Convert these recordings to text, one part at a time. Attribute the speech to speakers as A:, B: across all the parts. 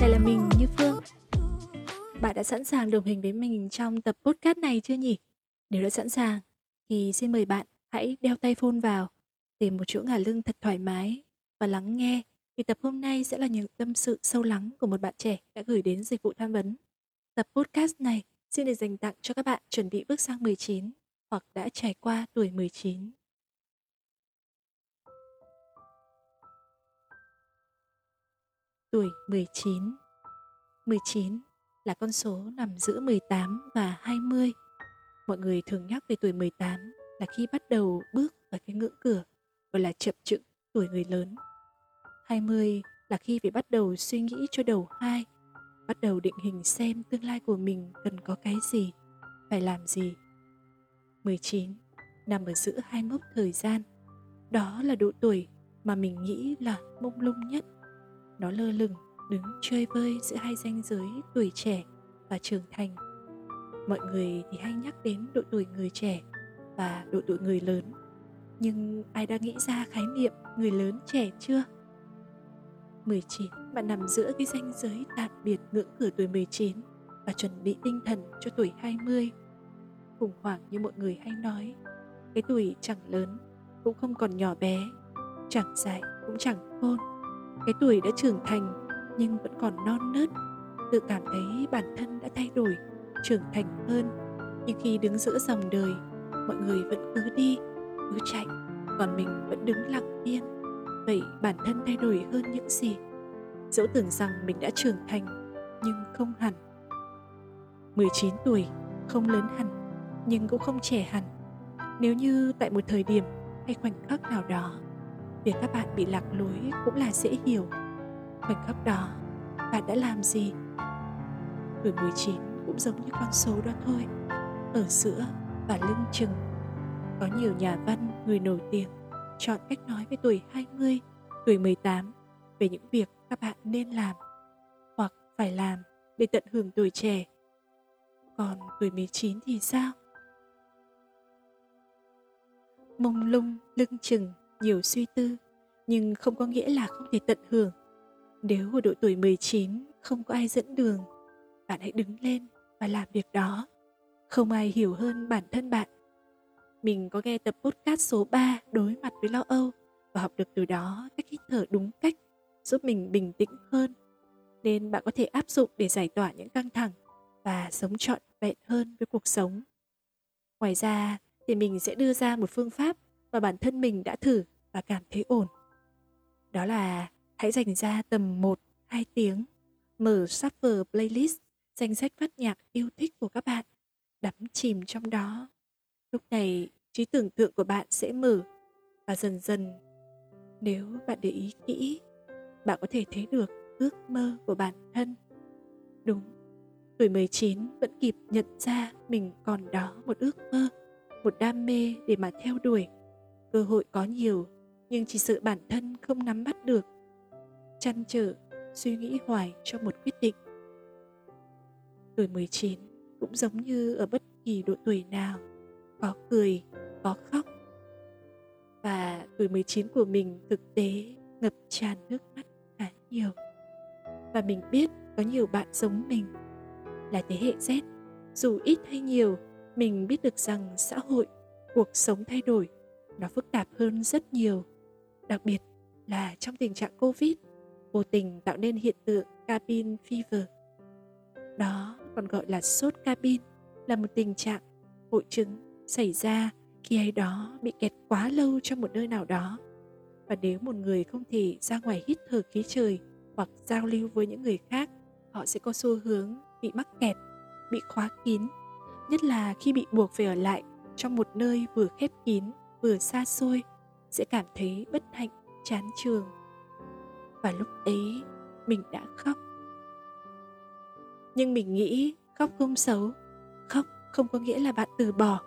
A: Đây là mình Như Phương. Bạn đã sẵn sàng đồng hành với mình trong tập podcast này chưa nhỉ? Nếu đã sẵn sàng, thì xin mời bạn hãy đeo tay phone vào, tìm một chỗ ngả lưng thật thoải mái và lắng nghe vì tập hôm nay sẽ là những tâm sự sâu lắng của một bạn trẻ đã gửi đến dịch vụ tham vấn. Tập podcast này xin được dành tặng cho các bạn chuẩn bị bước sang 19 hoặc đã trải qua tuổi 19. Tuổi 19 19 là con số nằm giữa 18 và 20. Mọi người thường nhắc về tuổi 18 là khi bắt đầu bước vào cái ngưỡng cửa gọi là chập chững tuổi người lớn. 20 là khi phải bắt đầu suy nghĩ cho đầu hai, bắt đầu định hình xem tương lai của mình cần có cái gì, phải làm gì. 19 nằm ở giữa hai mốc thời gian. Đó là độ tuổi mà mình nghĩ là mông lung nhất. Nó lơ lửng đứng chơi vơi giữa hai ranh giới tuổi trẻ và trưởng thành. Mọi người thì hay nhắc đến độ tuổi người trẻ và độ tuổi người lớn. Nhưng ai đã nghĩ ra khái niệm người lớn trẻ chưa? 19, bạn nằm giữa cái ranh giới tạm biệt ngưỡng cửa tuổi 19 và chuẩn bị tinh thần cho tuổi 20. Khủng hoảng như mọi người hay nói, cái tuổi chẳng lớn cũng không còn nhỏ bé, chẳng dài cũng chẳng khôn. Cái tuổi đã trưởng thành nhưng vẫn còn non nớt, tự cảm thấy bản thân đã thay đổi, trưởng thành hơn. Nhưng khi đứng giữa dòng đời, mọi người vẫn cứ đi, cứ chạy, còn mình vẫn đứng lặng yên. Vậy bản thân thay đổi hơn những gì? Dẫu tưởng rằng mình đã trưởng thành nhưng không hẳn. 19 tuổi không lớn hẳn nhưng cũng không trẻ hẳn. Nếu như tại một thời điểm hay khoảnh khắc nào đó việc các bạn bị lạc lối cũng là dễ hiểu. Khoảnh khắc đó bạn đã làm gì? Tuổi 19 cũng giống như con số đó thôi. Ở giữa và lưng chừng. Có nhiều nhà văn người nổi tiếng chọn cách nói về tuổi 20, tuổi 18 về những việc các bạn nên làm hoặc phải làm để tận hưởng tuổi trẻ. Còn tuổi 19 thì sao? Mông lung, lưng chừng, nhiều suy tư, nhưng không có nghĩa là không thể tận hưởng. Nếu ở độ tuổi 19 không có ai dẫn đường, bạn hãy đứng lên và làm việc đó. Không ai hiểu hơn bản thân bạn mình có nghe tập podcast số 3 đối mặt với lo âu và học được từ đó cách hít thở đúng cách giúp mình bình tĩnh hơn. Nên bạn có thể áp dụng để giải tỏa những căng thẳng và sống trọn vẹn hơn với cuộc sống. Ngoài ra thì mình sẽ đưa ra một phương pháp mà bản thân mình đã thử và cảm thấy ổn. Đó là hãy dành ra tầm 1 2 tiếng, mở shuffle playlist, danh sách phát nhạc yêu thích của các bạn, đắm chìm trong đó. Lúc này, trí tưởng tượng của bạn sẽ mở và dần dần, nếu bạn để ý kỹ, bạn có thể thấy được ước mơ của bản thân. Đúng, tuổi 19 vẫn kịp nhận ra mình còn đó một ước mơ, một đam mê để mà theo đuổi cơ hội có nhiều nhưng chỉ sợ bản thân không nắm bắt được chăn trở suy nghĩ hoài cho một quyết định tuổi 19 cũng giống như ở bất kỳ độ tuổi nào có cười, có khóc. Và tuổi 19 của mình thực tế ngập tràn nước mắt khá nhiều. Và mình biết có nhiều bạn giống mình là thế hệ Z. Dù ít hay nhiều, mình biết được rằng xã hội, cuộc sống thay đổi, nó phức tạp hơn rất nhiều. Đặc biệt là trong tình trạng Covid, vô tình tạo nên hiện tượng cabin fever. Đó còn gọi là sốt cabin, là một tình trạng hội chứng xảy ra khi ai đó bị kẹt quá lâu trong một nơi nào đó và nếu một người không thể ra ngoài hít thở khí trời hoặc giao lưu với những người khác họ sẽ có xu hướng bị mắc kẹt bị khóa kín nhất là khi bị buộc phải ở lại trong một nơi vừa khép kín vừa xa xôi sẽ cảm thấy bất hạnh chán trường và lúc ấy mình đã khóc. Nhưng mình nghĩ khóc không xấu, khóc không có nghĩa là bạn từ bỏ.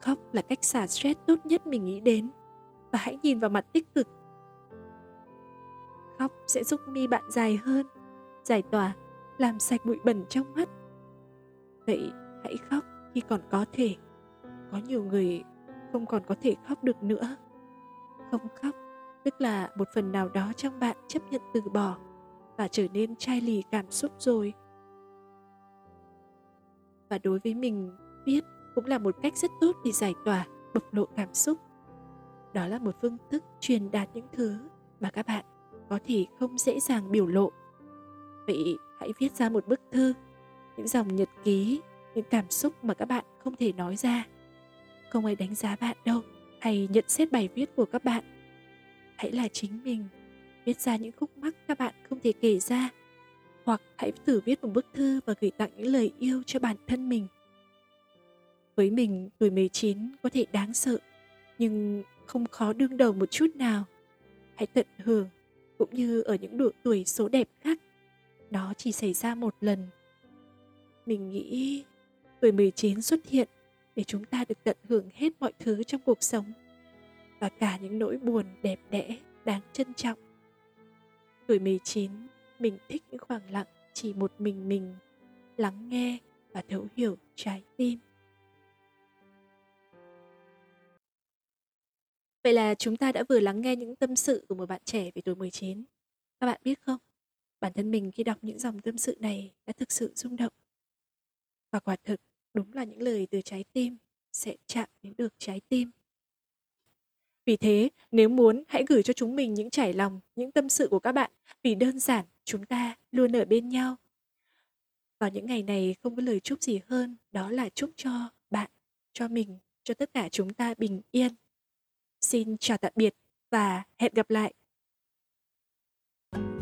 A: Khóc là cách xả stress tốt nhất mình nghĩ đến và hãy nhìn vào mặt tích cực. Khóc sẽ giúp mi bạn dài hơn, giải tỏa, làm sạch bụi bẩn trong mắt. Vậy hãy khóc khi còn có thể. Có nhiều người không còn có thể khóc được nữa. Không khóc, tức là một phần nào đó trong bạn chấp nhận từ bỏ và trở nên chai lì cảm xúc rồi. Và đối với mình viết cũng là một cách rất tốt để giải tỏa bộc lộ cảm xúc. Đó là một phương thức truyền đạt những thứ mà các bạn có thể không dễ dàng biểu lộ. Vậy hãy viết ra một bức thư, những dòng nhật ký, những cảm xúc mà các bạn không thể nói ra không ai đánh giá bạn đâu hay nhận xét bài viết của các bạn hãy là chính mình viết ra những khúc mắc các bạn không thể kể ra hoặc hãy thử viết một bức thư và gửi tặng những lời yêu cho bản thân mình. Với mình, tuổi 19 có thể đáng sợ, nhưng không khó đương đầu một chút nào. Hãy tận hưởng, cũng như ở những độ tuổi số đẹp khác. Nó chỉ xảy ra một lần. Mình nghĩ tuổi 19 xuất hiện để chúng ta được tận hưởng hết mọi thứ trong cuộc sống và cả những nỗi buồn đẹp đẽ đáng trân trọng. Tuổi 19 mình thích những khoảng lặng chỉ một mình mình lắng nghe và thấu hiểu trái tim Vậy là chúng ta đã vừa lắng nghe những tâm sự của một bạn trẻ về tuổi 19. Các bạn biết không? Bản thân mình khi đọc những dòng tâm sự này đã thực sự rung động. Và quả thực, đúng là những lời từ trái tim sẽ chạm đến được trái tim. Vì thế, nếu muốn, hãy gửi cho chúng mình những trải lòng, những tâm sự của các bạn, vì đơn giản chúng ta luôn ở bên nhau. Vào những ngày này không có lời chúc gì hơn, đó là chúc cho bạn, cho mình, cho tất cả chúng ta bình yên. Xin chào tạm biệt và hẹn gặp lại. thank you